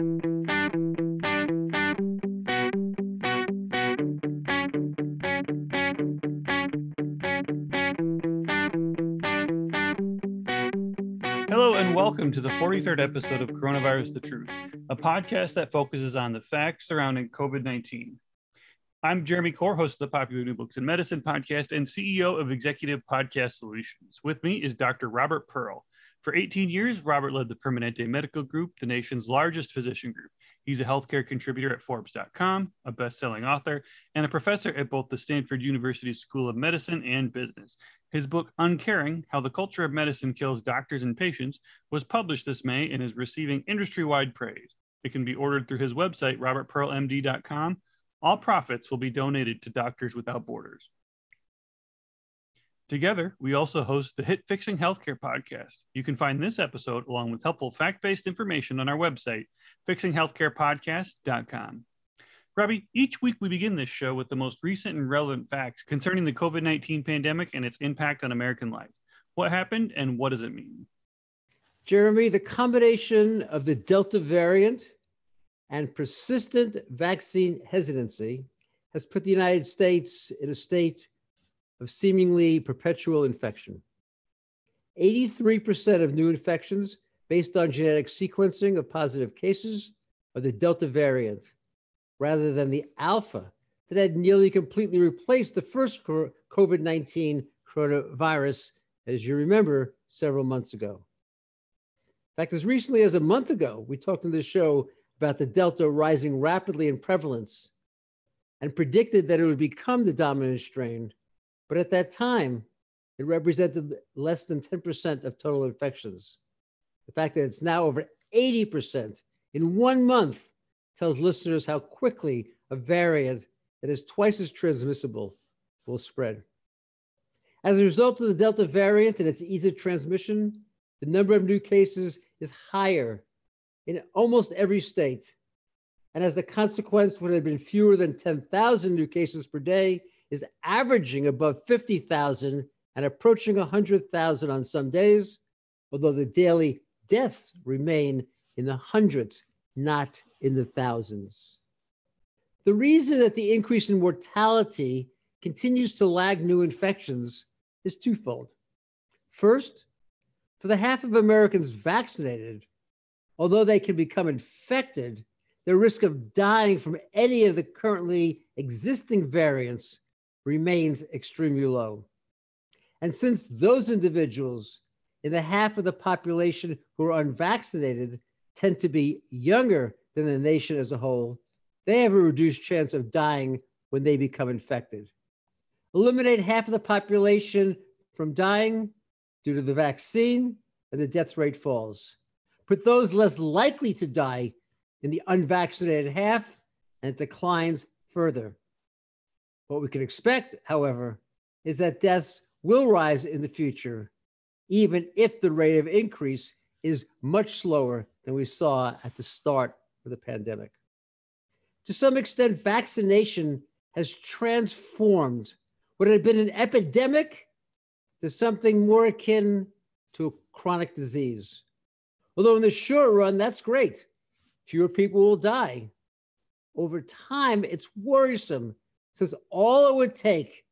Hello, and welcome to the 43rd episode of Coronavirus The Truth, a podcast that focuses on the facts surrounding COVID 19. I'm Jeremy Corr, host of the Popular New Books in Medicine podcast and CEO of Executive Podcast Solutions. With me is Dr. Robert Pearl. For 18 years, Robert led the Permanente Medical Group, the nation's largest physician group. He's a healthcare contributor at Forbes.com, a best selling author, and a professor at both the Stanford University School of Medicine and Business. His book, Uncaring How the Culture of Medicine Kills Doctors and Patients, was published this May and is receiving industry wide praise. It can be ordered through his website, robertpearlmd.com. All profits will be donated to Doctors Without Borders. Together, we also host the Hit Fixing Healthcare podcast. You can find this episode along with helpful fact based information on our website, fixinghealthcarepodcast.com. Robbie, each week we begin this show with the most recent and relevant facts concerning the COVID 19 pandemic and its impact on American life. What happened and what does it mean? Jeremy, the combination of the Delta variant and persistent vaccine hesitancy has put the United States in a state of seemingly perpetual infection. 83% of new infections based on genetic sequencing of positive cases are the Delta variant, rather than the Alpha that had nearly completely replaced the first COVID 19 coronavirus, as you remember, several months ago. In fact, as recently as a month ago, we talked in this show about the Delta rising rapidly in prevalence and predicted that it would become the dominant strain but at that time, it represented less than 10% of total infections. The fact that it's now over 80% in one month tells listeners how quickly a variant that is twice as transmissible will spread. As a result of the Delta variant and its ease of transmission, the number of new cases is higher in almost every state. And as a consequence, would have been fewer than 10,000 new cases per day is averaging above 50,000 and approaching 100,000 on some days, although the daily deaths remain in the hundreds, not in the thousands. The reason that the increase in mortality continues to lag new infections is twofold. First, for the half of Americans vaccinated, although they can become infected, the risk of dying from any of the currently existing variants remains extremely low. And since those individuals in the half of the population who are unvaccinated tend to be younger than the nation as a whole, they have a reduced chance of dying when they become infected. Eliminate half of the population from dying due to the vaccine, and the death rate falls. Put those less likely to die in the unvaccinated half, and it declines further. What we can expect, however, is that deaths will rise in the future, even if the rate of increase is much slower than we saw at the start of the pandemic. To some extent, vaccination has transformed what had been an epidemic to something more akin to a chronic disease. Although, in the short run, that's great. Fewer people will die. Over time, it's worrisome since all it would take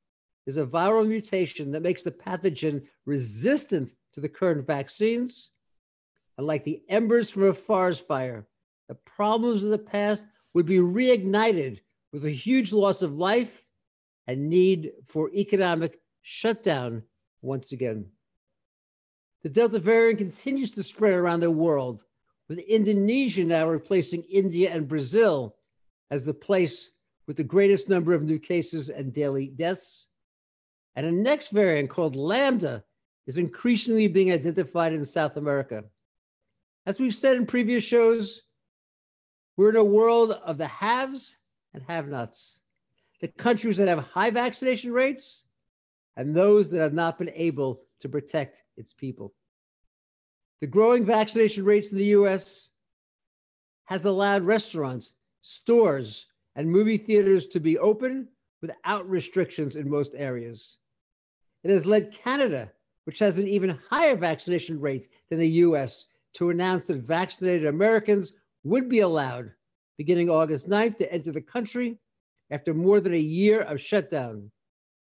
is a viral mutation that makes the pathogen resistant to the current vaccines. And like the embers from a forest fire, the problems of the past would be reignited with a huge loss of life and need for economic shutdown once again. The Delta variant continues to spread around the world, with Indonesia now replacing India and Brazil as the place with the greatest number of new cases and daily deaths. And a next variant called Lambda is increasingly being identified in South America. As we've said in previous shows, we're in a world of the haves and have nots. The countries that have high vaccination rates and those that have not been able to protect its people. The growing vaccination rates in the US has allowed restaurants, stores, and movie theaters to be open without restrictions in most areas. It has led Canada, which has an even higher vaccination rate than the US, to announce that vaccinated Americans would be allowed beginning August 9th to enter the country after more than a year of shutdown.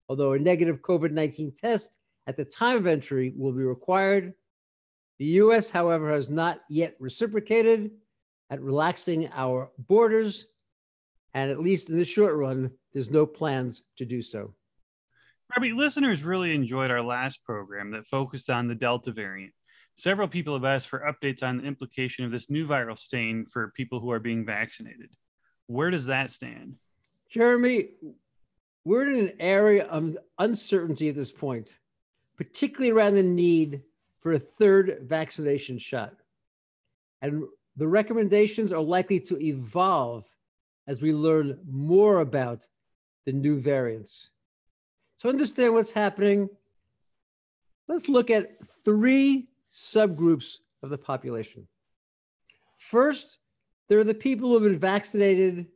Although a negative COVID 19 test at the time of entry will be required, the US, however, has not yet reciprocated at relaxing our borders. And at least in the short run, there's no plans to do so. Robbie, listeners really enjoyed our last program that focused on the Delta variant. Several people have asked for updates on the implication of this new viral strain for people who are being vaccinated. Where does that stand? Jeremy, we're in an area of uncertainty at this point, particularly around the need for a third vaccination shot. And the recommendations are likely to evolve as we learn more about the new variants. To understand what's happening, let's look at three subgroups of the population. First, there are the people who have been vaccinated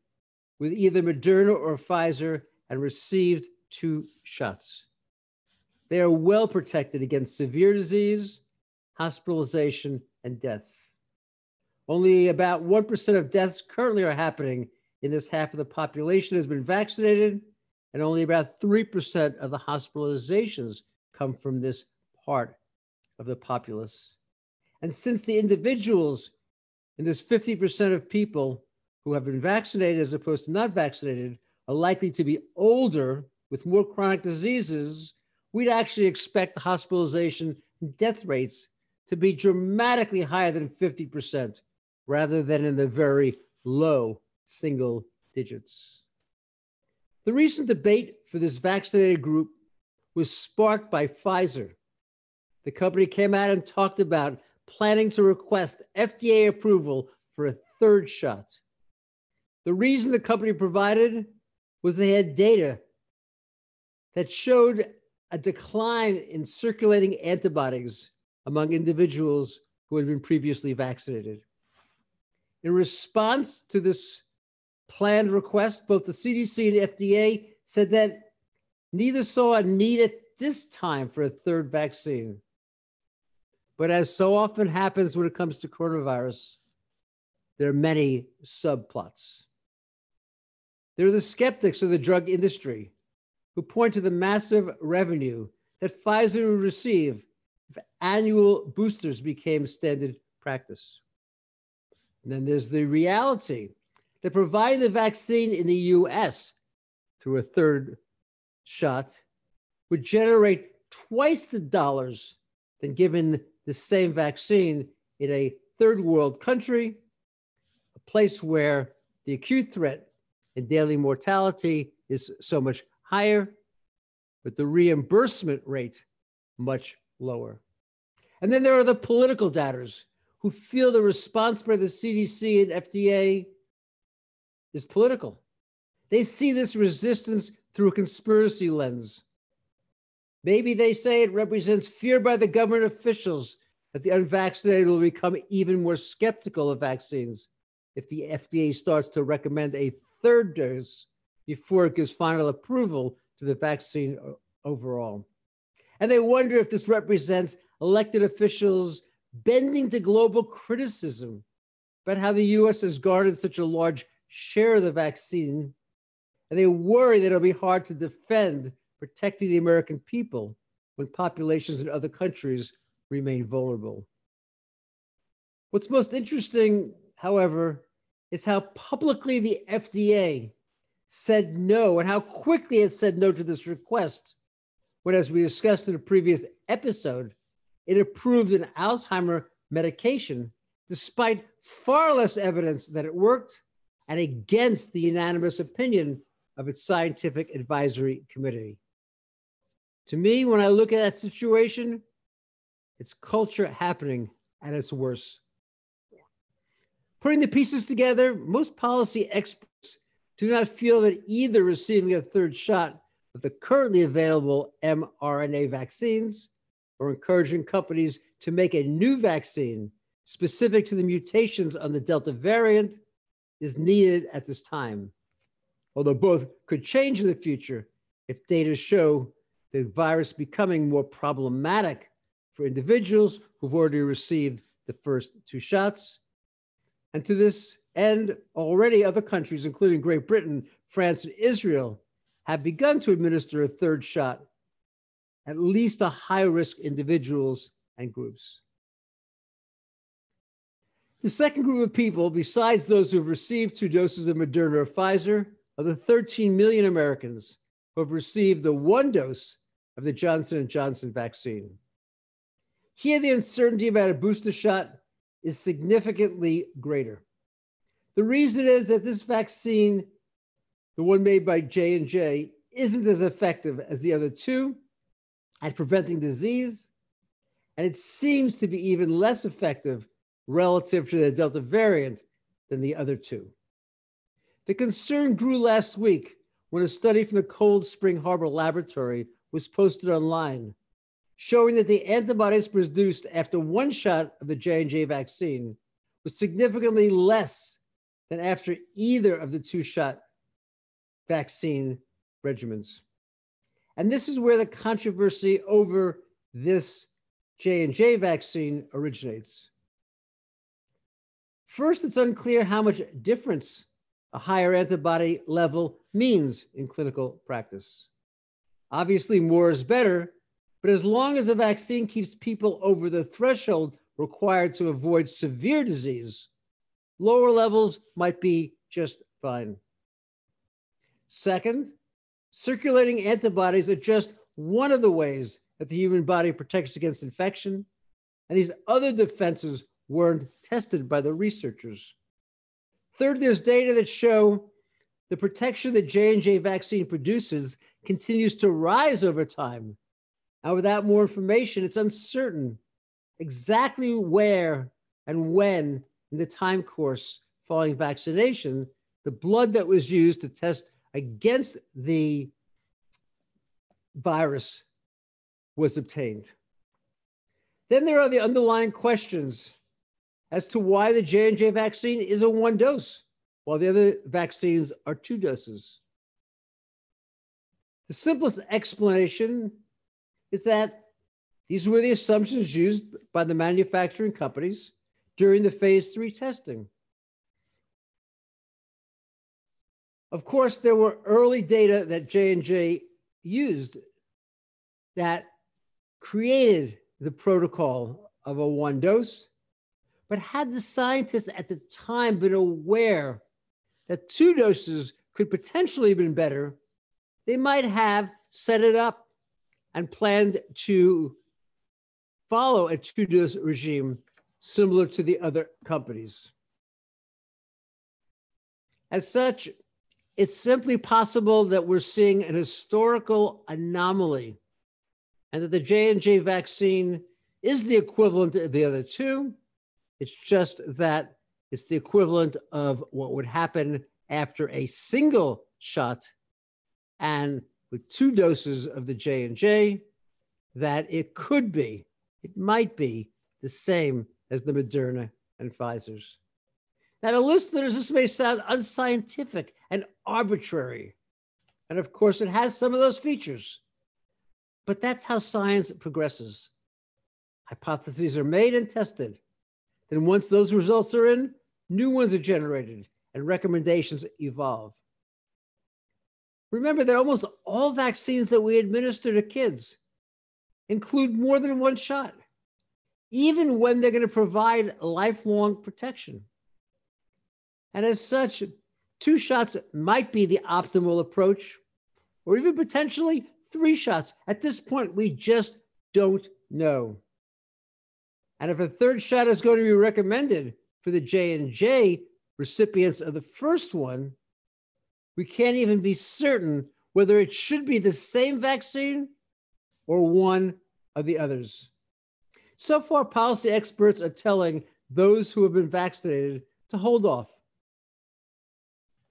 with either Moderna or Pfizer and received two shots. They are well protected against severe disease, hospitalization, and death. Only about 1% of deaths currently are happening in this half of the population has been vaccinated, and only about 3% of the hospitalizations come from this part of the populace. And since the individuals in this 50% of people who have been vaccinated as opposed to not vaccinated are likely to be older with more chronic diseases, we'd actually expect the hospitalization death rates to be dramatically higher than 50% rather than in the very low single digits. The recent debate for this vaccinated group was sparked by Pfizer, the company came out and talked about planning to request FDA approval for a third shot. The reason the company provided was they had data that showed a decline in circulating antibodies among individuals who had been previously vaccinated. In response to this planned request, both the CDC and FDA said that neither saw a need at this time for a third vaccine. But as so often happens when it comes to coronavirus, there are many subplots. There are the skeptics of the drug industry who point to the massive revenue that Pfizer would receive if annual boosters became standard practice. And then there's the reality that providing the vaccine in the US through a third shot would generate twice the dollars than given the same vaccine in a third world country, a place where the acute threat and daily mortality is so much higher, but the reimbursement rate much lower. And then there are the political doubters who feel the response by the CDC and FDA is political. They see this resistance through a conspiracy lens Maybe they say it represents fear by the government officials that the unvaccinated will become even more skeptical of vaccines if the FDA starts to recommend a third dose before it gives final approval to the vaccine overall. And they wonder if this represents elected officials bending to global criticism about how the US has garnered such a large share the vaccine. And they worry that it'll be hard to defend protecting the American people when populations in other countries remain vulnerable. What's most interesting, however, is how publicly the FDA said no and how quickly it said no to this request when, as we discussed in a previous episode, it approved an Alzheimer medication despite far less evidence that it worked and against the unanimous opinion of its scientific advisory committee. To me, when I look at that situation, it's culture happening at its worst. Putting the pieces together, most policy experts do not feel that either receiving a third shot of the currently available mRNA vaccines or encouraging companies to make a new vaccine specific to the mutations on the Delta variant is needed at this time. Although both could change in the future if data show the virus becoming more problematic for individuals who've already received the first two shots. And to this end, already other countries, including Great Britain, France, and Israel, have begun to administer a third shot, at least to high risk individuals and groups. The second group of people, besides those who have received two doses of Moderna or Pfizer, are the 13 million Americans who have received the one dose of the Johnson & Johnson vaccine. Here, the uncertainty about a booster shot is significantly greater. The reason is that this vaccine, the one made by J&J, isn't as effective as the other two at preventing disease, and it seems to be even less effective relative to the Delta variant than the other two. The concern grew last week when a study from the Cold Spring Harbor Laboratory was posted online showing that the antibodies produced after one shot of the J&J vaccine was significantly less than after either of the two shot vaccine regimens. And this is where the controversy over this J&J vaccine originates. First, it's unclear how much difference a higher antibody level means in clinical practice. Obviously, more is better, but as long as a vaccine keeps people over the threshold required to avoid severe disease, lower levels might be just fine. Second, circulating antibodies are just one of the ways that the human body protects against infection, and these other defenses weren't tested by the researchers. Third, there's data that show the protection that J&J vaccine produces continues to rise over time and without more information, it's uncertain exactly where and when in the time course following vaccination, the blood that was used to test against the virus was obtained. Then there are the underlying questions as to why the J&J vaccine is a one dose while the other vaccines are two doses. The simplest explanation is that these were the assumptions used by the manufacturing companies during the phase three testing. Of course, there were early data that J&J used that created the protocol of a one dose. But had the scientists at the time been aware that two doses could potentially have been better, they might have set it up and planned to follow a two dose regime similar to the other companies. As such, it's simply possible that we're seeing an historical anomaly and that the J&J vaccine is the equivalent of the other two. It's just that it's the equivalent of what would happen after a single shot and with two doses of the J&J that it could be, it might be the same as the Moderna and Pfizer's. Now, to listeners, this may sound unscientific and arbitrary. And of course, it has some of those features. But that's how science progresses. Hypotheses are made and tested. Then, once those results are in, new ones are generated and recommendations evolve. Remember that almost all vaccines that we administer to kids include more than one shot, even when they're going to provide lifelong protection. And as such, two shots might be the optimal approach, or even potentially three shots. At this point, we just don't know. And if a third shot is going to be recommended for the J&J recipients of the first one, we can't even be certain whether it should be the same vaccine or one of the others. So far, policy experts are telling those who have been vaccinated to hold off.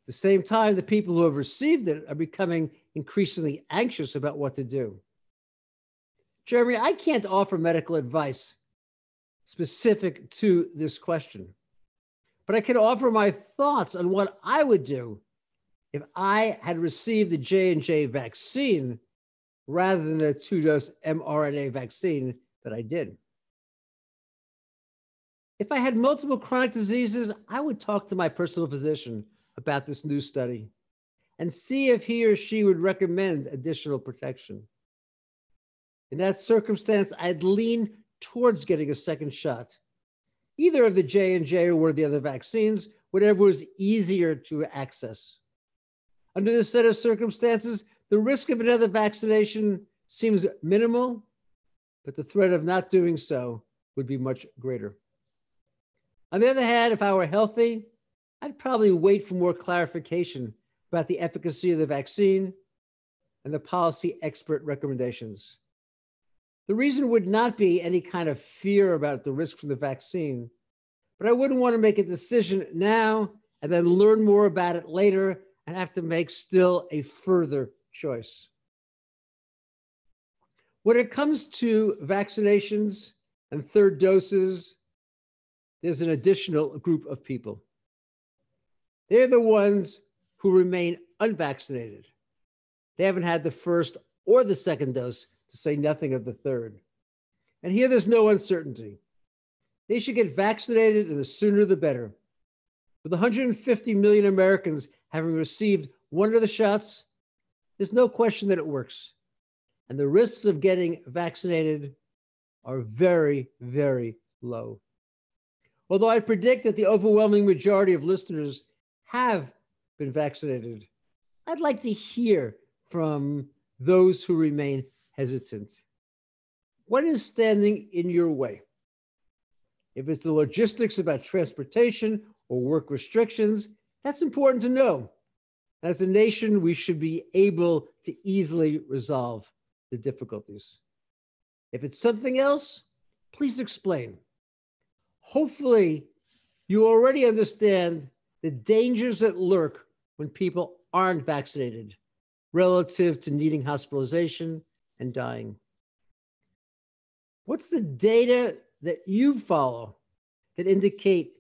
At the same time, the people who have received it are becoming increasingly anxious about what to do. Jeremy, I can't offer medical advice specific to this question, but I can offer my thoughts on what I would do if I had received the J&J vaccine rather than the two-dose mRNA vaccine that I did. If I had multiple chronic diseases, I would talk to my personal physician about this new study and see if he or she would recommend additional protection. In that circumstance, I'd lean towards getting a second shot, either of the J&J or one of the other vaccines, whatever was easier to access. Under this set of circumstances, the risk of another vaccination seems minimal, but the threat of not doing so would be much greater. On the other hand, if I were healthy, I'd probably wait for more clarification about the efficacy of the vaccine and the policy expert recommendations. The reason would not be any kind of fear about the risk from the vaccine, but I wouldn't want to make a decision now and then learn more about it later and have to make still a further choice. When it comes to vaccinations and third doses, there's an additional group of people. They're the ones who remain unvaccinated. They haven't had the first or the second dose, to say nothing of the third. And here there's no uncertainty. They should get vaccinated, and the sooner the better. With 150 million Americans having received one of the shots, there's no question that it works. And the risks of getting vaccinated are very, very low. Although I predict that the overwhelming majority of listeners have been vaccinated, I'd like to hear from those who remain hesitant. What is standing in your way? If it's the logistics about transportation or work restrictions, that's important to know. As a nation, we should be able to easily resolve the difficulties. If it's something else, please explain. Hopefully, you already understand the dangers that lurk when people aren't vaccinated relative to needing hospitalization and dying. What's the data that you follow that indicate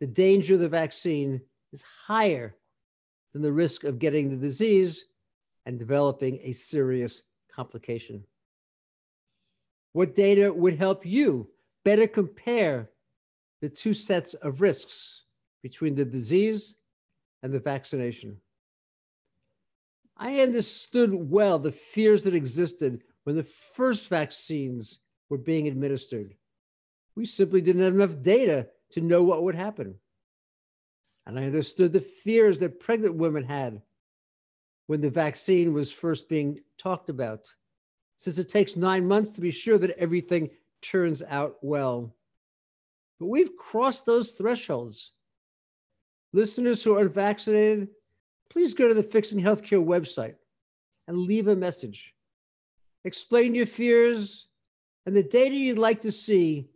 the danger of the vaccine is higher than the risk of getting the disease and developing a serious complication? What data would help you better compare the two sets of risks between the disease and the vaccination? I understood well the fears that existed when the first vaccines were being administered. We simply didn't have enough data to know what would happen. And I understood the fears that pregnant women had when the vaccine was first being talked about, since it takes nine months to be sure that everything turns out well. But we've crossed those thresholds. Listeners who are unvaccinated, please go to the Fixing Healthcare website and leave a message. Explain your fears and the data you'd like to see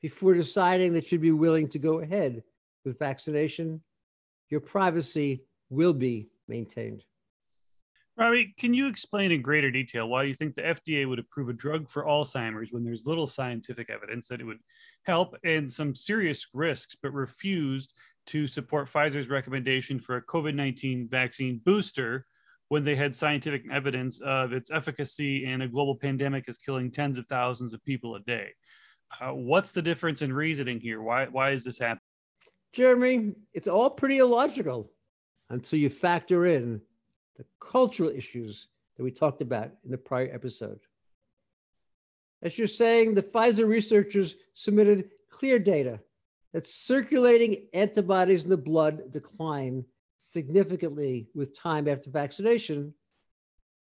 before deciding that you'd be willing to go ahead with vaccination. Your privacy will be maintained. Robbie, can you explain in greater detail why you think the FDA would approve a drug for Alzheimer's when there's little scientific evidence that it would help and some serious risks, but refused to support Pfizer's recommendation for a COVID 19 vaccine booster when they had scientific evidence of its efficacy and a global pandemic is killing tens of thousands of people a day? Uh, what's the difference in reasoning here? Why, why is this happening? Jeremy, it's all pretty illogical until you factor in the cultural issues that we talked about in the prior episode. As you're saying, the Pfizer researchers submitted clear data that circulating antibodies in the blood decline significantly with time after vaccination,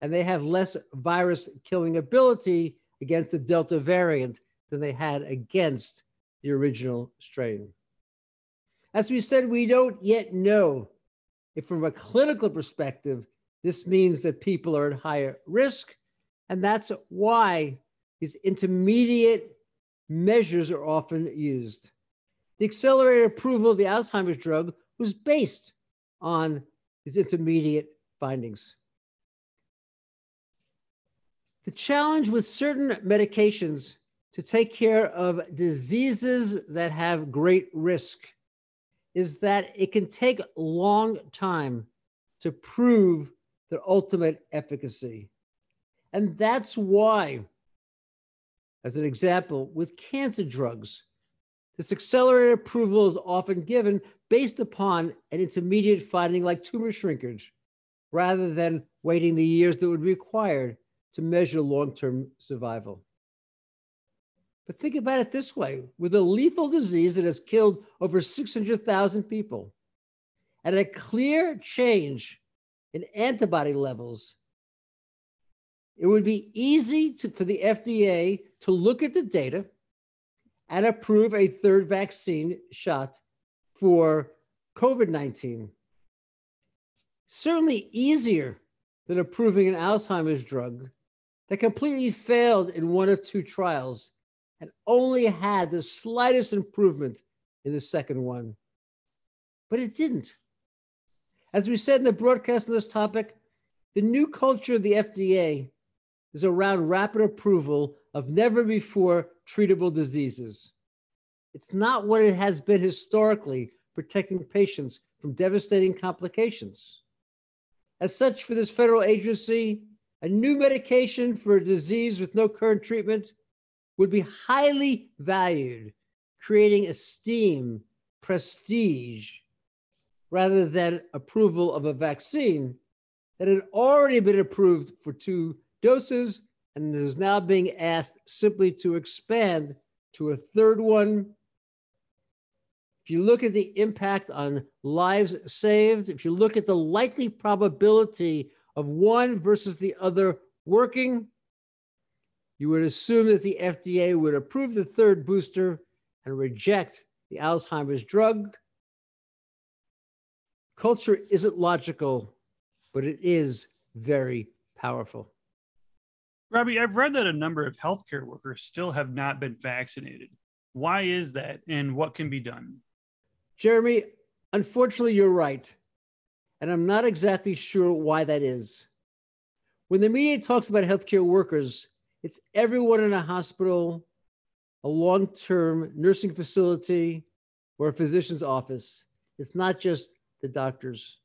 and they have less virus killing ability against the Delta variant than they had against the original strain. As we said, we don't yet know if, from a clinical perspective, this means that people are at higher risk. And that's why these intermediate measures are often used. The accelerated approval of the Alzheimer's drug was based on these intermediate findings. The challenge with certain medications to take care of diseases that have great risk is that it can take a long time to prove their ultimate efficacy. And that's why, as an example, with cancer drugs, This accelerated approval is often given based upon an intermediate finding like tumor shrinkage, rather than waiting the years that would be required to measure long term survival. But think about it this way with a lethal disease that has killed over 600,000 people and a clear change in antibody levels, it would be easy to, for the FDA to look at the data and approve a third vaccine shot for COVID 19. Certainly easier than approving an Alzheimer's drug that completely failed in one of two trials and only had the slightest improvement in the second one. But it didn't. As we said in the broadcast on this topic, the new culture of the FDA is around rapid approval of never before treatable diseases. It's not what it has been historically, protecting patients from devastating complications. As such, for this federal agency, a new medication for a disease with no current treatment would be highly valued, creating esteem, prestige, rather than approval of a vaccine that had already been approved for two doses and is now being asked simply to expand to a third one. If you look at the impact on lives saved, if you look at the likely probability of one versus the other working, you would assume that the FDA would approve the third booster and reject the Alzheimer's drug Culture isn't logical, but it is very powerful. Robbie, I've read that a number of healthcare workers still have not been vaccinated. Why is that, and what can be done? Jeremy, unfortunately, you're right. And I'm not exactly sure why that is. When the media talks about healthcare workers, it's everyone in a hospital, a long term nursing facility, or a physician's office. It's not just the doctors.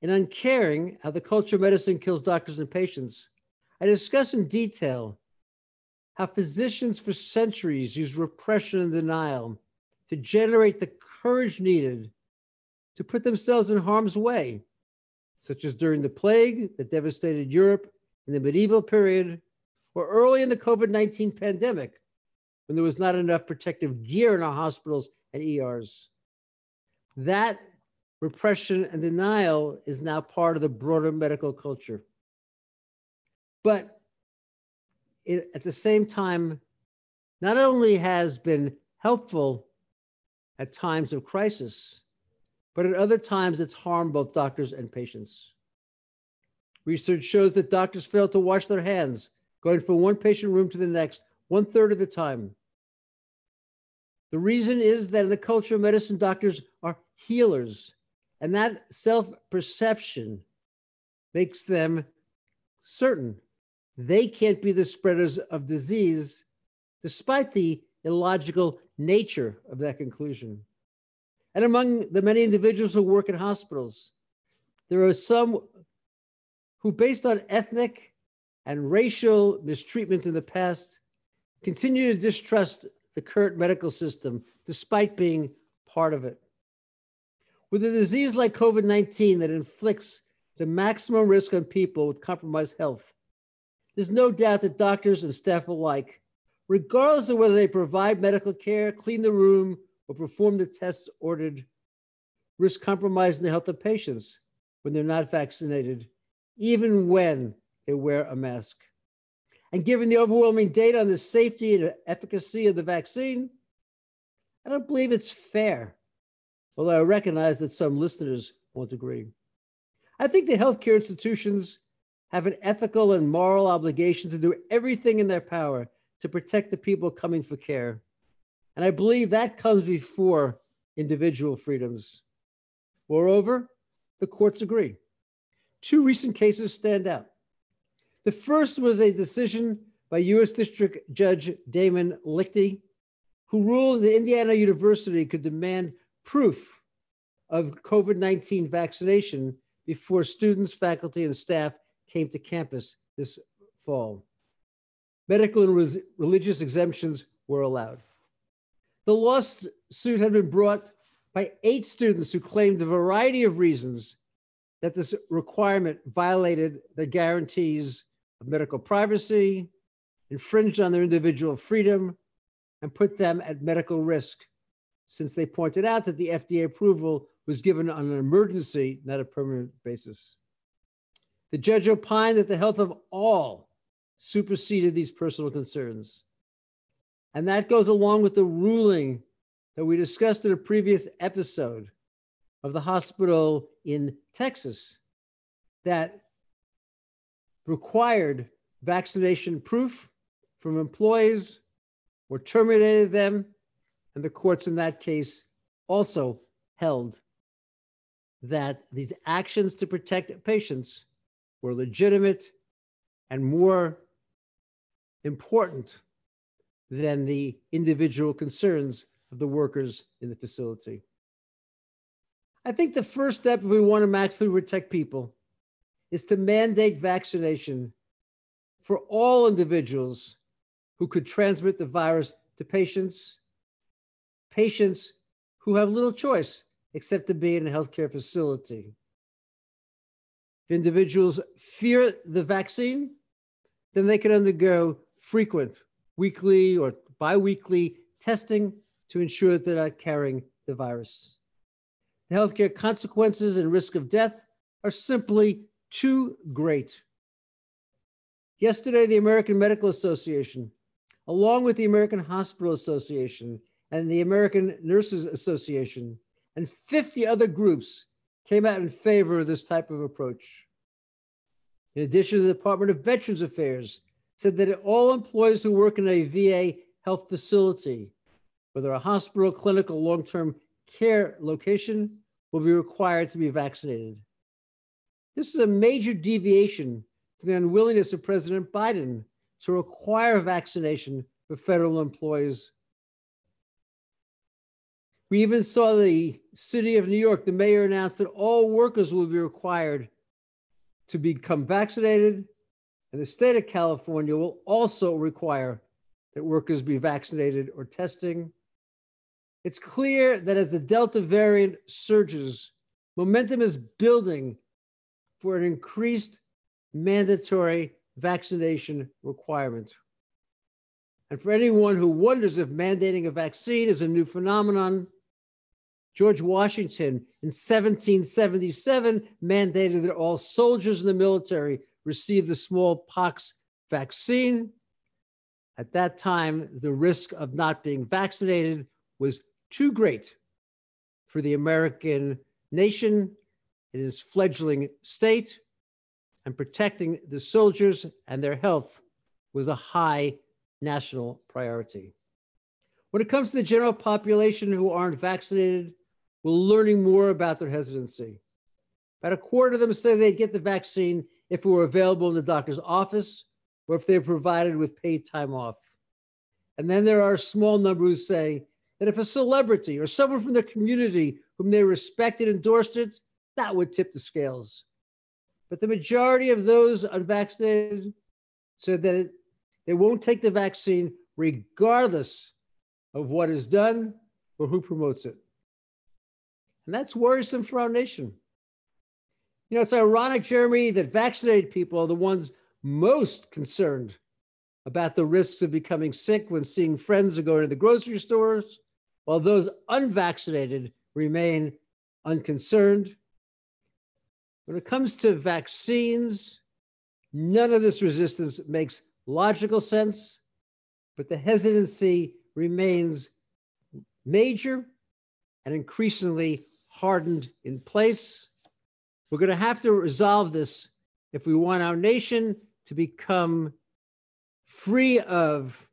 In Uncaring How the Culture of Medicine Kills Doctors and Patients, I discuss in detail how physicians for centuries used repression and denial to generate the courage needed to put themselves in harm's way, such as during the plague that devastated Europe in the medieval period, or early in the COVID 19 pandemic when there was not enough protective gear in our hospitals and ERs. That repression and denial is now part of the broader medical culture. But it, at the same time, not only has been helpful at times of crisis, but at other times it's harmed both doctors and patients. Research shows that doctors fail to wash their hands, going from one patient room to the next one third of the time. The reason is that in the culture of medicine, doctors are healers and that self perception makes them certain they can't be the spreaders of disease, despite the illogical nature of that conclusion. And among the many individuals who work in hospitals, there are some who, based on ethnic and racial mistreatment in the past, continue to distrust the current medical system despite being part of it. With a disease like COVID 19 that inflicts the maximum risk on people with compromised health, there's no doubt that doctors and staff alike, regardless of whether they provide medical care, clean the room, or perform the tests ordered, risk compromising the health of patients when they're not vaccinated, even when they wear a mask. And given the overwhelming data on the safety and efficacy of the vaccine, I don't believe it's fair although I recognize that some listeners won't agree. I think the healthcare institutions have an ethical and moral obligation to do everything in their power to protect the people coming for care. And I believe that comes before individual freedoms. Moreover, the courts agree. Two recent cases stand out. The first was a decision by U.S. District Judge Damon Leichty, who ruled that Indiana University could demand proof of COVID 19 vaccination before students, faculty, and staff came to campus this fall. Medical and res- religious exemptions were allowed. The lawsuit had been brought by eight students who claimed a variety of reasons that this requirement violated the guarantees of medical privacy, infringed on their individual freedom, and put them at medical risk, since they pointed out that the FDA approval was given on an emergency, not a permanent basis. The judge opined that the health of all superseded these personal concerns. And that goes along with the ruling that we discussed in a previous episode of the hospital in Texas that required vaccination proof from employees or terminated them. And the courts in that case also held that these actions to protect patients were legitimate and more important than the individual concerns of the workers in the facility. I think the first step if we want to maximally protect people is to mandate vaccination for all individuals who could transmit the virus to patients, patients who have little choice except to be in a healthcare facility. If individuals fear the vaccine, then they can undergo frequent weekly or biweekly testing to ensure that they're not carrying the virus. The healthcare consequences and risk of death are simply too great. Yesterday, the American Medical Association, along with the American Hospital Association and the American Nurses Association, and 50 other groups came out in favor of this type of approach. In addition, the Department of Veterans Affairs said that all employees who work in a VA health facility, whether a hospital, clinic, or long term care location, will be required to be vaccinated. This is a major deviation from the unwillingness of President Biden to require vaccination for federal employees we even saw the city of New York, the mayor announced that all workers will be required to become vaccinated. And the state of California will also require that workers be vaccinated or testing. It's clear that as the Delta variant surges, momentum is building for an increased mandatory vaccination requirement. And for anyone who wonders if mandating a vaccine is a new phenomenon, George Washington in 1777 mandated that all soldiers in the military receive the smallpox vaccine. At that time, the risk of not being vaccinated was too great for the American nation in its fledgling state, and protecting the soldiers and their health was a high national priority. When it comes to the general population who aren't vaccinated, were learning more about their hesitancy. About a quarter of them said they'd get the vaccine if it were available in the doctor's office or if they were provided with paid time off. And then there are a small number who say that if a celebrity or someone from their community whom they respected endorsed it, that would tip the scales. But the majority of those unvaccinated said that they won't take the vaccine regardless of what is done or who promotes it. And that's worrisome for our nation. You know, it's ironic, Jeremy, that vaccinated people are the ones most concerned about the risks of becoming sick when seeing friends or going to the grocery stores, while those unvaccinated remain unconcerned. When it comes to vaccines, none of this resistance makes logical sense, but the hesitancy remains major and increasingly hardened in place. We're going to have to resolve this if we want our nation to become free of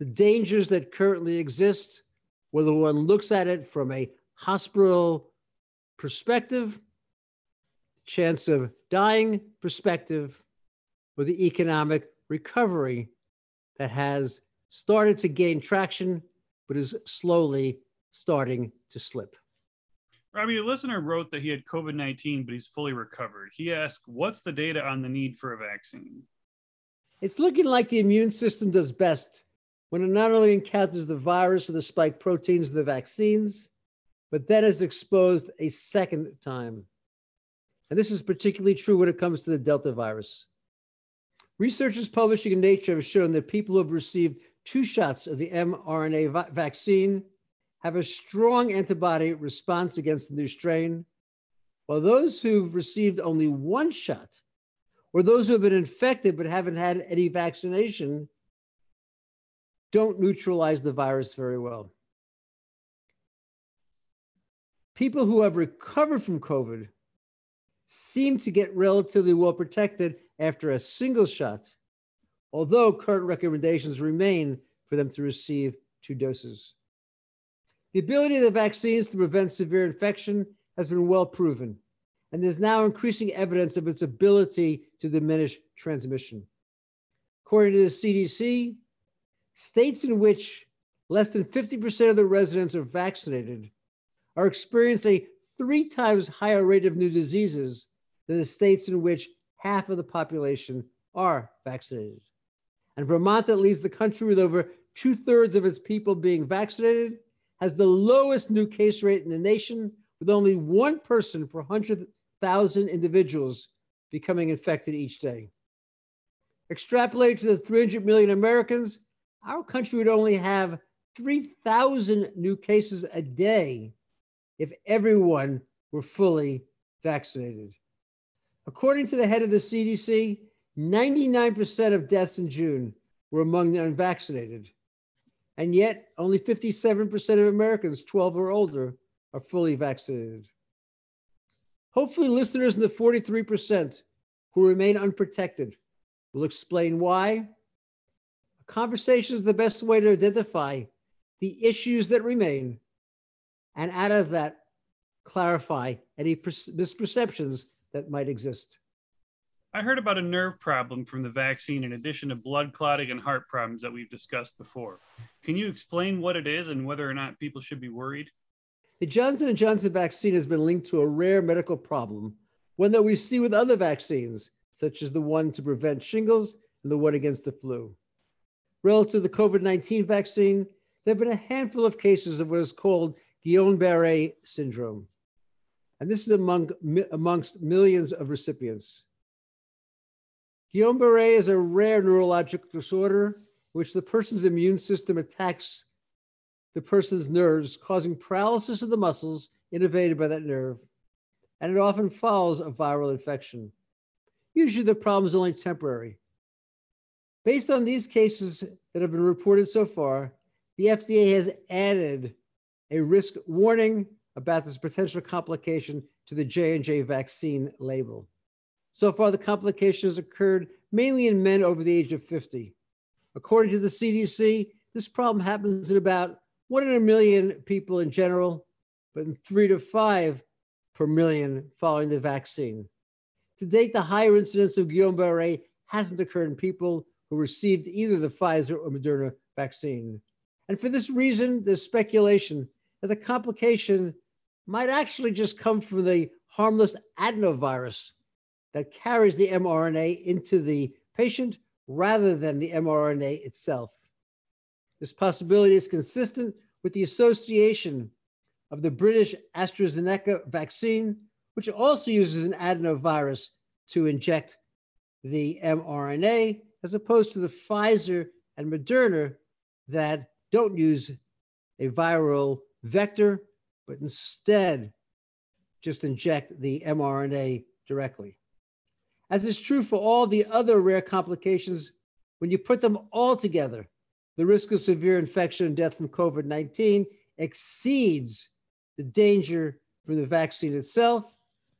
the dangers that currently exist, whether one looks at it from a hospital perspective, chance of dying perspective, or the economic recovery that has started to gain traction, but is slowly starting to slip. Robbie, a listener wrote that he had COVID 19, but he's fully recovered. He asked, What's the data on the need for a vaccine? It's looking like the immune system does best when it not only encounters the virus or the spike proteins of the vaccines, but then is exposed a second time. And this is particularly true when it comes to the Delta virus. Researchers publishing in Nature have shown that people who have received two shots of the mRNA va- vaccine have a strong antibody response against the new strain, while those who've received only one shot or those who have been infected but haven't had any vaccination don't neutralize the virus very well. People who have recovered from COVID seem to get relatively well protected after a single shot, although current recommendations remain for them to receive two doses. The ability of the vaccines to prevent severe infection has been well proven, and there's now increasing evidence of its ability to diminish transmission. According to the CDC, states in which less than 50% of the residents are vaccinated are experiencing a three times higher rate of new diseases than the states in which half of the population are vaccinated. And Vermont, that leads the country with over two thirds of its people being vaccinated, has the lowest new case rate in the nation, with only one person for 100,000 individuals becoming infected each day. Extrapolated to the 300 million Americans, our country would only have 3,000 new cases a day if everyone were fully vaccinated. According to the head of the CDC, 99% of deaths in June were among the unvaccinated. And yet, only 57% of Americans 12 or older are fully vaccinated. Hopefully, listeners in the 43% who remain unprotected will explain why. A conversation is the best way to identify the issues that remain, and out of that, clarify any misperceptions that might exist. I heard about a nerve problem from the vaccine in addition to blood clotting and heart problems that we've discussed before. Can you explain what it is and whether or not people should be worried? The Johnson & Johnson vaccine has been linked to a rare medical problem, one that we see with other vaccines, such as the one to prevent shingles and the one against the flu. Relative to the COVID-19 vaccine, there have been a handful of cases of what is called Guillain-Barré syndrome. And this is among, amongst millions of recipients. Guillain-Barré is a rare neurological disorder which the person's immune system attacks the person's nerves, causing paralysis of the muscles innervated by that nerve. And it often follows a viral infection. Usually the problem is only temporary. Based on these cases that have been reported so far, the FDA has added a risk warning about this potential complication to the J&J vaccine label. So far, the complication has occurred mainly in men over the age of 50. According to the CDC, this problem happens in about one in a million people in general, but in three to five per million following the vaccine. To date, the higher incidence of Guillain-Barré hasn't occurred in people who received either the Pfizer or Moderna vaccine. And for this reason, there's speculation that the complication might actually just come from the harmless adenovirus that carries the mRNA into the patient rather than the mRNA itself. This possibility is consistent with the association of the British AstraZeneca vaccine, which also uses an adenovirus to inject the mRNA, as opposed to the Pfizer and Moderna that don't use a viral vector but instead just inject the mRNA directly. As is true for all the other rare complications, when you put them all together, the risk of severe infection and death from COVID 19 exceeds the danger from the vaccine itself,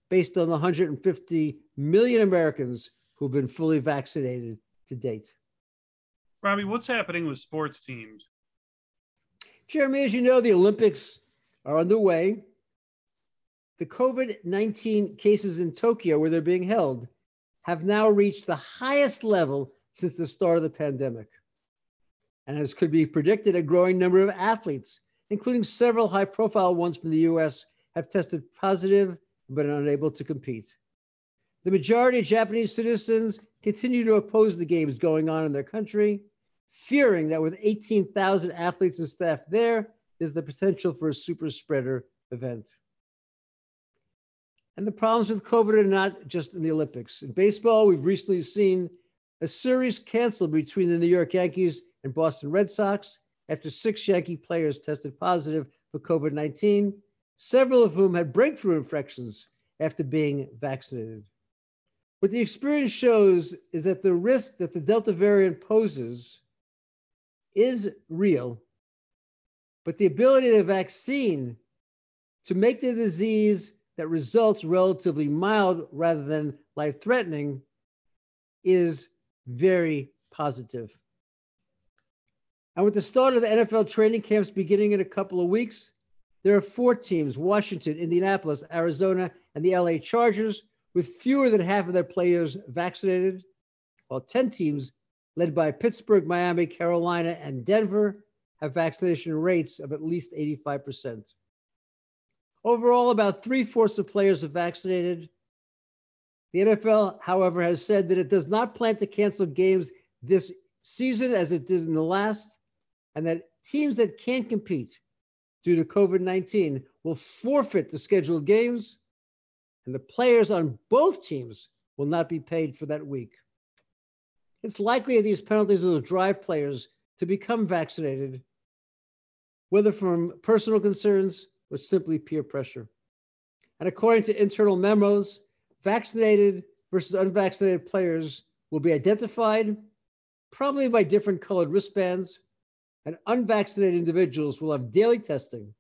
based on the 150 million Americans who've been fully vaccinated to date. Robbie, what's happening with sports teams? Jeremy, as you know, the Olympics are underway. The COVID 19 cases in Tokyo, where they're being held, have now reached the highest level since the start of the pandemic. And as could be predicted, a growing number of athletes, including several high profile ones from the US, have tested positive but are unable to compete. The majority of Japanese citizens continue to oppose the games going on in their country, fearing that with 18,000 athletes and staff there, there's the potential for a super spreader event. And the problems with COVID are not just in the Olympics. In baseball, we've recently seen a series canceled between the New York Yankees and Boston Red Sox after six Yankee players tested positive for COVID 19, several of whom had breakthrough infections after being vaccinated. What the experience shows is that the risk that the Delta variant poses is real, but the ability of the vaccine to make the disease that results relatively mild rather than life threatening is very positive. And with the start of the NFL training camps beginning in a couple of weeks, there are four teams Washington, Indianapolis, Arizona, and the LA Chargers, with fewer than half of their players vaccinated, while 10 teams, led by Pittsburgh, Miami, Carolina, and Denver, have vaccination rates of at least 85%. Overall, about three fourths of players are vaccinated. The NFL, however, has said that it does not plan to cancel games this season as it did in the last, and that teams that can't compete due to COVID 19 will forfeit the scheduled games, and the players on both teams will not be paid for that week. It's likely that these penalties will drive players to become vaccinated, whether from personal concerns or simply peer pressure. And according to internal memos, vaccinated versus unvaccinated players will be identified probably by different colored wristbands, and unvaccinated individuals will have daily testing,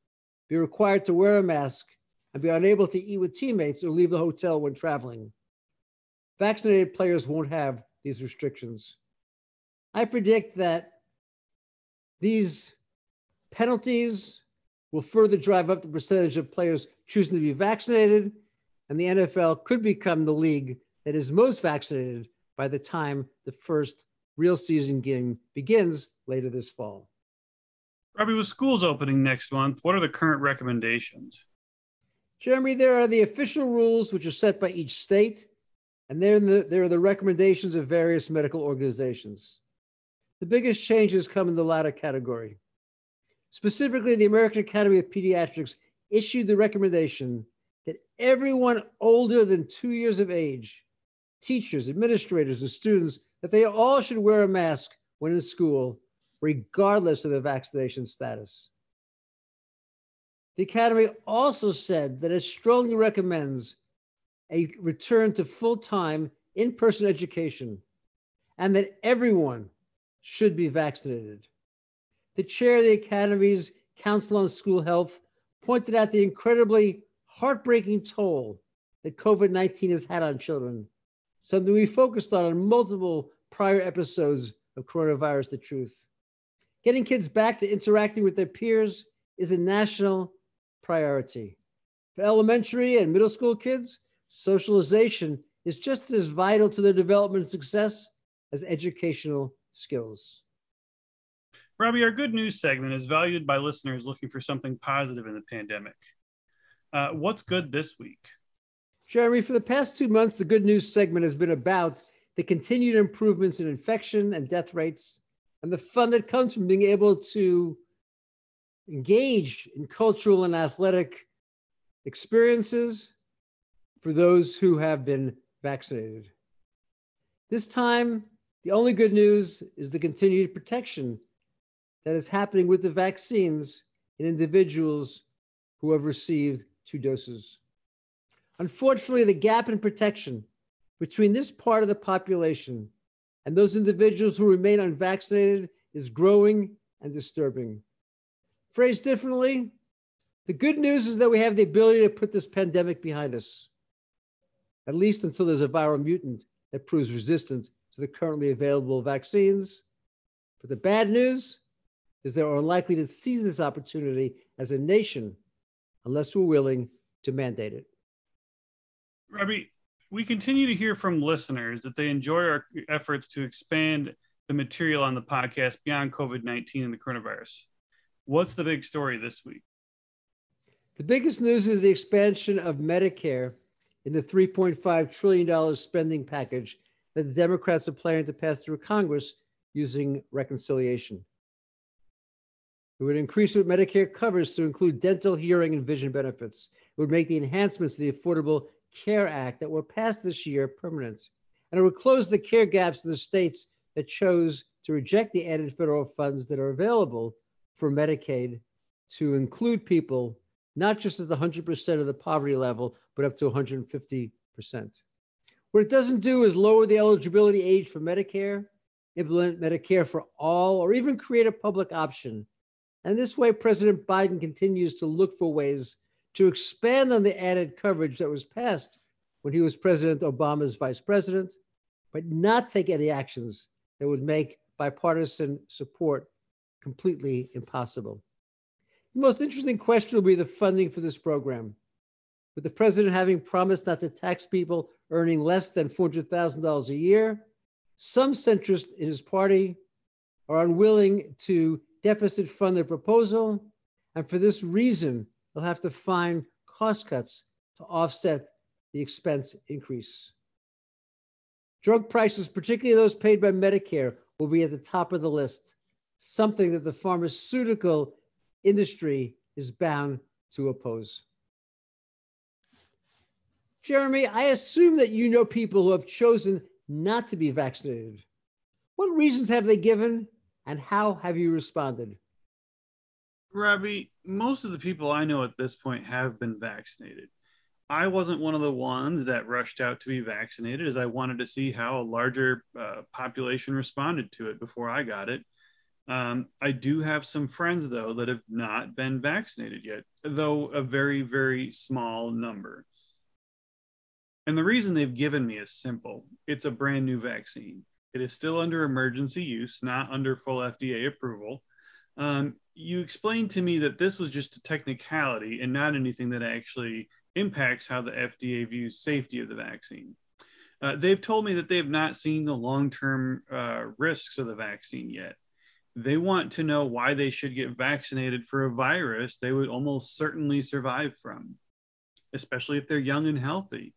be required to wear a mask, and be unable to eat with teammates or leave the hotel when traveling. Vaccinated players won't have these restrictions. I predict that these penalties will further drive up the percentage of players choosing to be vaccinated, and the NFL could become the league that is most vaccinated by the time the first real season game begins later this fall. Robbie, with schools opening next month, what are the current recommendations? Jeremy, there are the official rules which are set by each state, and then the, there are the recommendations of various medical organizations. The biggest changes come in the latter category. Specifically, the American Academy of Pediatrics issued the recommendation that everyone older than two years of age, teachers, administrators, and students, that they all should wear a mask when in school, regardless of their vaccination status. The Academy also said that it strongly recommends a return to full time in person education and that everyone should be vaccinated. The chair of the Academy's Council on School Health pointed out the incredibly heartbreaking toll that COVID 19 has had on children, something we focused on in multiple prior episodes of Coronavirus the Truth. Getting kids back to interacting with their peers is a national priority. For elementary and middle school kids, socialization is just as vital to their development and success as educational skills. Robbie, our good news segment is valued by listeners looking for something positive in the pandemic. Uh, what's good this week? Jeremy, for the past two months, the good news segment has been about the continued improvements in infection and death rates and the fun that comes from being able to engage in cultural and athletic experiences for those who have been vaccinated. This time, the only good news is the continued protection that is happening with the vaccines in individuals who have received two doses. Unfortunately, the gap in protection between this part of the population and those individuals who remain unvaccinated is growing and disturbing. Phrased differently, the good news is that we have the ability to put this pandemic behind us, at least until there's a viral mutant that proves resistant to the currently available vaccines. But the bad news is that we're unlikely to seize this opportunity as a nation unless we're willing to mandate it. Robbie, we continue to hear from listeners that they enjoy our efforts to expand the material on the podcast beyond COVID 19 and the coronavirus. What's the big story this week? The biggest news is the expansion of Medicare in the $3.5 trillion spending package that the Democrats are planning to pass through Congress using reconciliation. It would increase what Medicare covers to include dental, hearing, and vision benefits. It would make the enhancements to the Affordable Care Act that were passed this year permanent. And it would close the care gaps in the states that chose to reject the added federal funds that are available for Medicaid to include people not just at the 100% of the poverty level, but up to 150%. What it doesn't do is lower the eligibility age for Medicare, implement Medicare for all, or even create a public option. And this way, President Biden continues to look for ways to expand on the added coverage that was passed when he was President Obama's vice president, but not take any actions that would make bipartisan support completely impossible. The most interesting question will be the funding for this program. With the president having promised not to tax people earning less than $400,000 a year, some centrists in his party are unwilling to deficit fund the proposal. And for this reason, they'll have to find cost cuts to offset the expense increase. Drug prices, particularly those paid by Medicare, will be at the top of the list, something that the pharmaceutical industry is bound to oppose. Jeremy, I assume that you know people who have chosen not to be vaccinated. What reasons have they given, and how have you responded? Robbie, most of the people I know at this point have been vaccinated. I wasn't one of the ones that rushed out to be vaccinated as I wanted to see how a larger uh, population responded to it before I got it. Um, I do have some friends, though, that have not been vaccinated yet, though a very, very small number. And the reason they've given me is simple it's a brand new vaccine. It is still under emergency use, not under full FDA approval. Um, you explained to me that this was just a technicality and not anything that actually impacts how the FDA views safety of the vaccine. Uh, they've told me that they have not seen the long term uh, risks of the vaccine yet they want to know why they should get vaccinated for a virus they would almost certainly survive from, especially if they're young and healthy.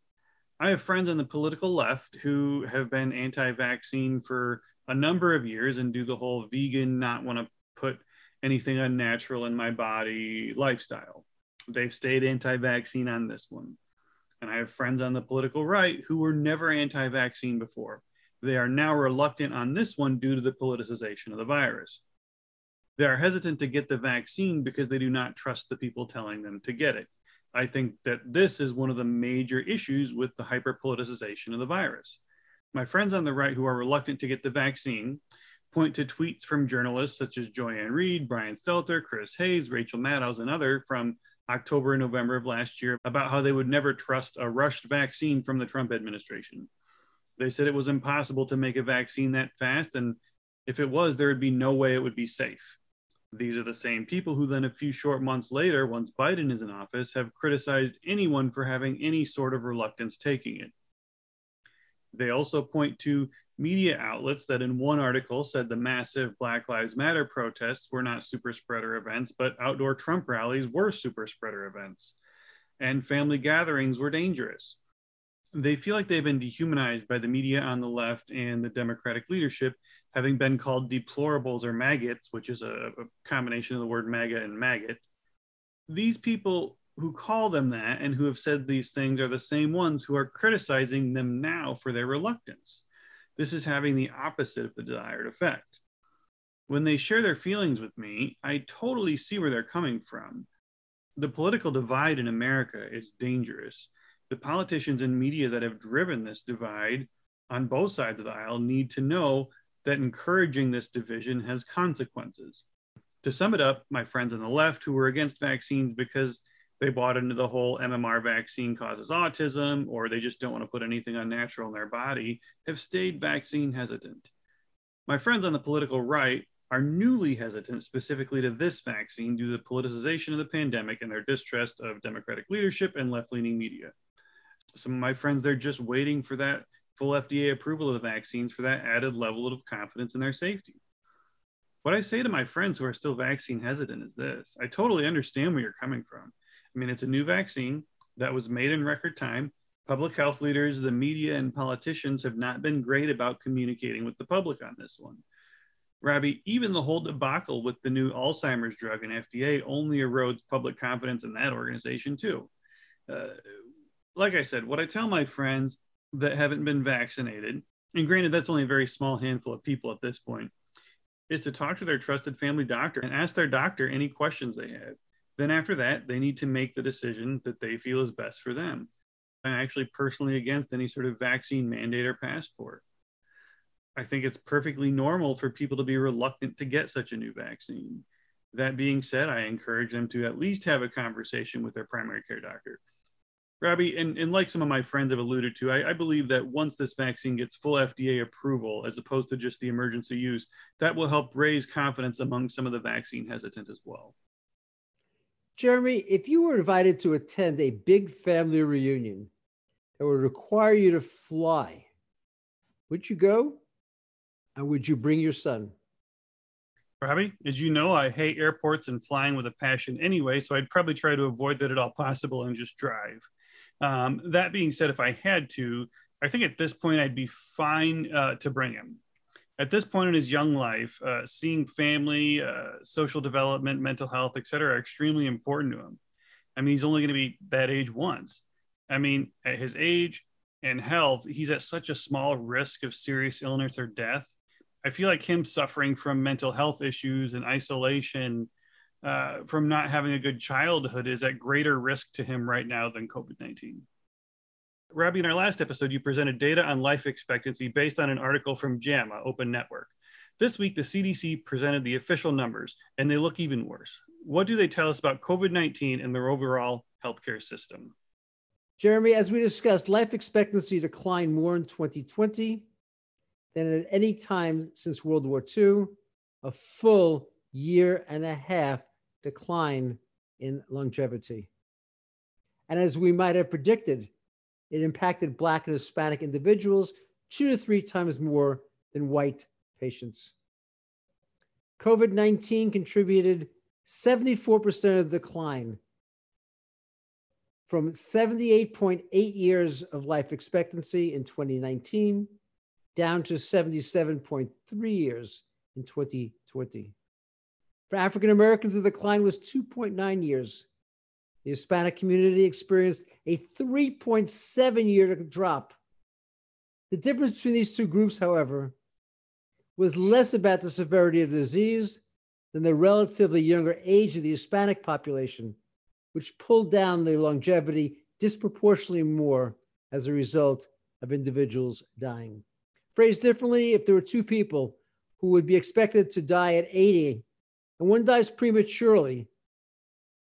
I have friends on the political left who have been anti vaccine for a number of years and do the whole vegan, not want to put anything unnatural in my body lifestyle. They've stayed anti vaccine on this one. And I have friends on the political right who were never anti vaccine before. They are now reluctant on this one due to the politicization of the virus. They are hesitant to get the vaccine because they do not trust the people telling them to get it. I think that this is one of the major issues with the hyperpoliticization of the virus. My friends on the right who are reluctant to get the vaccine point to tweets from journalists such as Joy-Ann Brian Stelter, Chris Hayes, Rachel Maddow, and other from October and November of last year about how they would never trust a rushed vaccine from the Trump administration. They said it was impossible to make a vaccine that fast. And if it was, there would be no way it would be safe. These are the same people who then, a few short months later, once Biden is in office, have criticized anyone for having any sort of reluctance taking it. They also point to media outlets that, in one article, said the massive Black Lives Matter protests were not super spreader events, but outdoor Trump rallies were super spreader events, and family gatherings were dangerous they feel like they've been dehumanized by the media on the left and the Democratic leadership, having been called deplorables or maggots, which is a, a combination of the word MAGA and maggot. These people who call them that and who have said these things are the same ones who are criticizing them now for their reluctance. This is having the opposite of the desired effect. When they share their feelings with me, I totally see where they're coming from. The political divide in America is dangerous the politicians and media that have driven this divide on both sides of the aisle need to know that encouraging this division has consequences. To sum it up, my friends on the left who were against vaccines because they bought into the whole MMR vaccine causes autism or they just don't want to put anything unnatural in their body have stayed vaccine hesitant. My friends on the political right are newly hesitant specifically to this vaccine due to the politicization of the pandemic and their distrust of Democratic leadership and left leaning media some of my friends they're just waiting for that full FDA approval of the vaccines for that added level of confidence in their safety. What I say to my friends who are still vaccine hesitant is this I totally understand where you're coming from. I mean, it's a new vaccine that was made in record time. Public health leaders, the media, and politicians have not been great about communicating with the public on this one. Robbie, even the whole debacle with the new Alzheimer's drug and FDA only erodes public confidence in that organization, too. Uh, like I said, what I tell my friends that haven't been vaccinated, and granted, that's only a very small handful of people at this point, is to talk to their trusted family doctor and ask their doctor any questions they have. Then, after that, they need to make the decision that they feel is best for them. I'm actually personally against any sort of vaccine mandate or passport. I think it's perfectly normal for people to be reluctant to get such a new vaccine. That being said, I encourage them to at least have a conversation with their primary care doctor. Robbie, and, and like some of my friends have alluded to, I, I, believe that once this vaccine gets full FDA approval, as opposed to just the emergency use, that will help raise confidence among some of the vaccine hesitant as well. Jeremy, if you were invited to attend a big family reunion that would require you to fly, would you go? And would you bring your son? Robbie, as you know, I hate airports and flying with a passion anyway, so I'd probably try to avoid that at all possible and just drive. Um, that being said, if I had to, I think at this point I'd be fine uh, to bring him. At this point in his young life, uh, seeing family, uh, social development, mental health, etc., are extremely important to him. I mean, he's only going to be that age once. I mean, at his age and health, he's at such a small risk of serious illness or death. I feel like him suffering from mental health issues and isolation uh, from not having a good childhood is at greater risk to him right now than COVID 19. Robbie, in our last episode, you presented data on life expectancy based on an article from JAMA Open Network. This week, the CDC presented the official numbers, and they look even worse. What do they tell us about COVID 19 and their overall healthcare system? Jeremy, as we discussed, life expectancy declined more in 2020 than at any time since World War II, a full year and a half decline in longevity. And as we might have predicted, it impacted Black and Hispanic individuals two to three times more than white patients. COVID 19 contributed 74% of the decline from 78.8 years of life expectancy in 2019 down to 77.3 years in 2020. For African Americans, the decline was 2.9 years. The Hispanic community experienced a 3.7 year drop. The difference between these two groups, however, was less about the severity of the disease than the relatively younger age of the Hispanic population, which pulled down the longevity disproportionately more as a result of individuals dying. Phrased differently, if there were two people who would be expected to die at 80 and one dies prematurely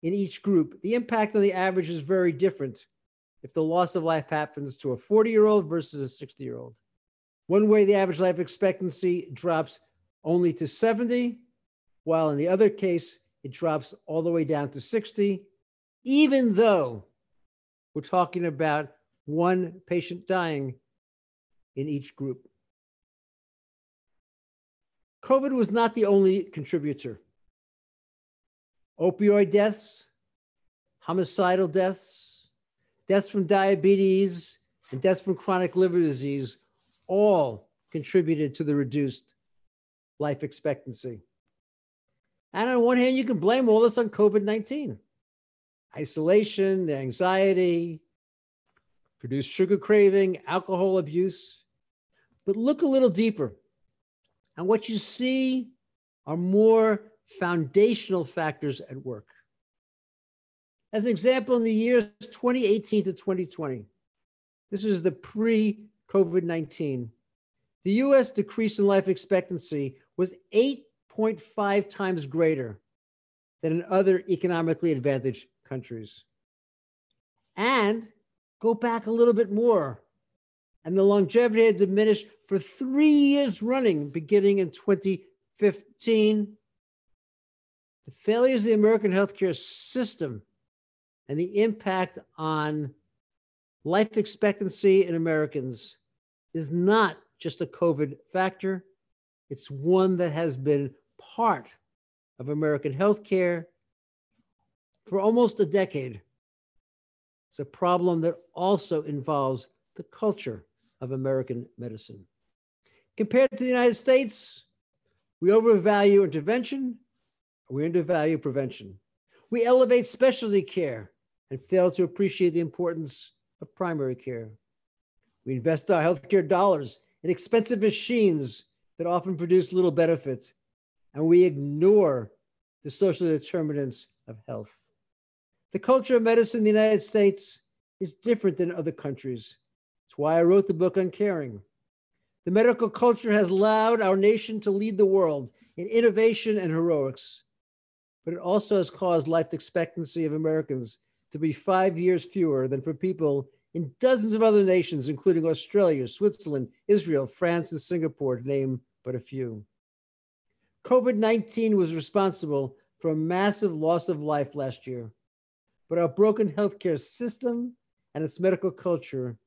in each group, the impact on the average is very different if the loss of life happens to a 40 year old versus a 60 year old. One way, the average life expectancy drops only to 70, while in the other case, it drops all the way down to 60, even though we're talking about one patient dying in each group. COVID was not the only contributor opioid deaths, homicidal deaths, deaths from diabetes, and deaths from chronic liver disease all contributed to the reduced life expectancy. And on one hand, you can blame all this on COVID 19 isolation, anxiety, reduced sugar craving, alcohol abuse. But look a little deeper. And what you see are more foundational factors at work. As an example, in the years 2018 to 2020, this is the pre COVID 19, the US decrease in life expectancy was 8.5 times greater than in other economically advantaged countries. And go back a little bit more, and the longevity had diminished for three years running, beginning in 2015 the failures of the American healthcare system and the impact on life expectancy in Americans is not just a COVID factor. It's one that has been part of American healthcare for almost a decade. It's a problem that also involves the culture of American medicine. Compared to the United States, We overvalue intervention, we undervalue prevention. We elevate specialty care and fail to appreciate the importance of primary care. We invest our healthcare dollars in expensive machines that often produce little benefit, and we ignore the social determinants of health. The culture of medicine in the United States is different than other countries. That's why I wrote the book Uncaring. The medical culture has allowed our nation to lead the world in innovation and heroics, but it also has caused life expectancy of Americans to be five years fewer than for people in dozens of other nations, including Australia, Switzerland, Israel, France, and Singapore, to name but a few. COVID 19 was responsible for a massive loss of life last year, but our broken healthcare system and its medical culture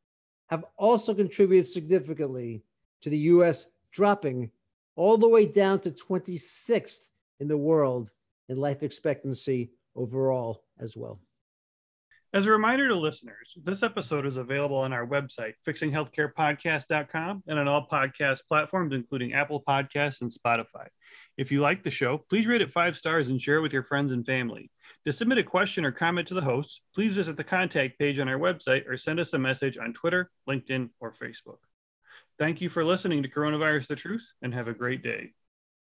have also contributed significantly to the US dropping all the way down to 26th in the world in life expectancy overall as well. As a reminder to listeners, this episode is available on our website, fixinghealthcarepodcast.com, and on all podcast platforms, including Apple Podcasts and Spotify. If you like the show, please rate it five stars and share it with your friends and family. To submit a question or comment to the host, please visit the contact page on our website or send us a message on Twitter, LinkedIn, or Facebook. Thank you for listening to Coronavirus the Truth and have a great day.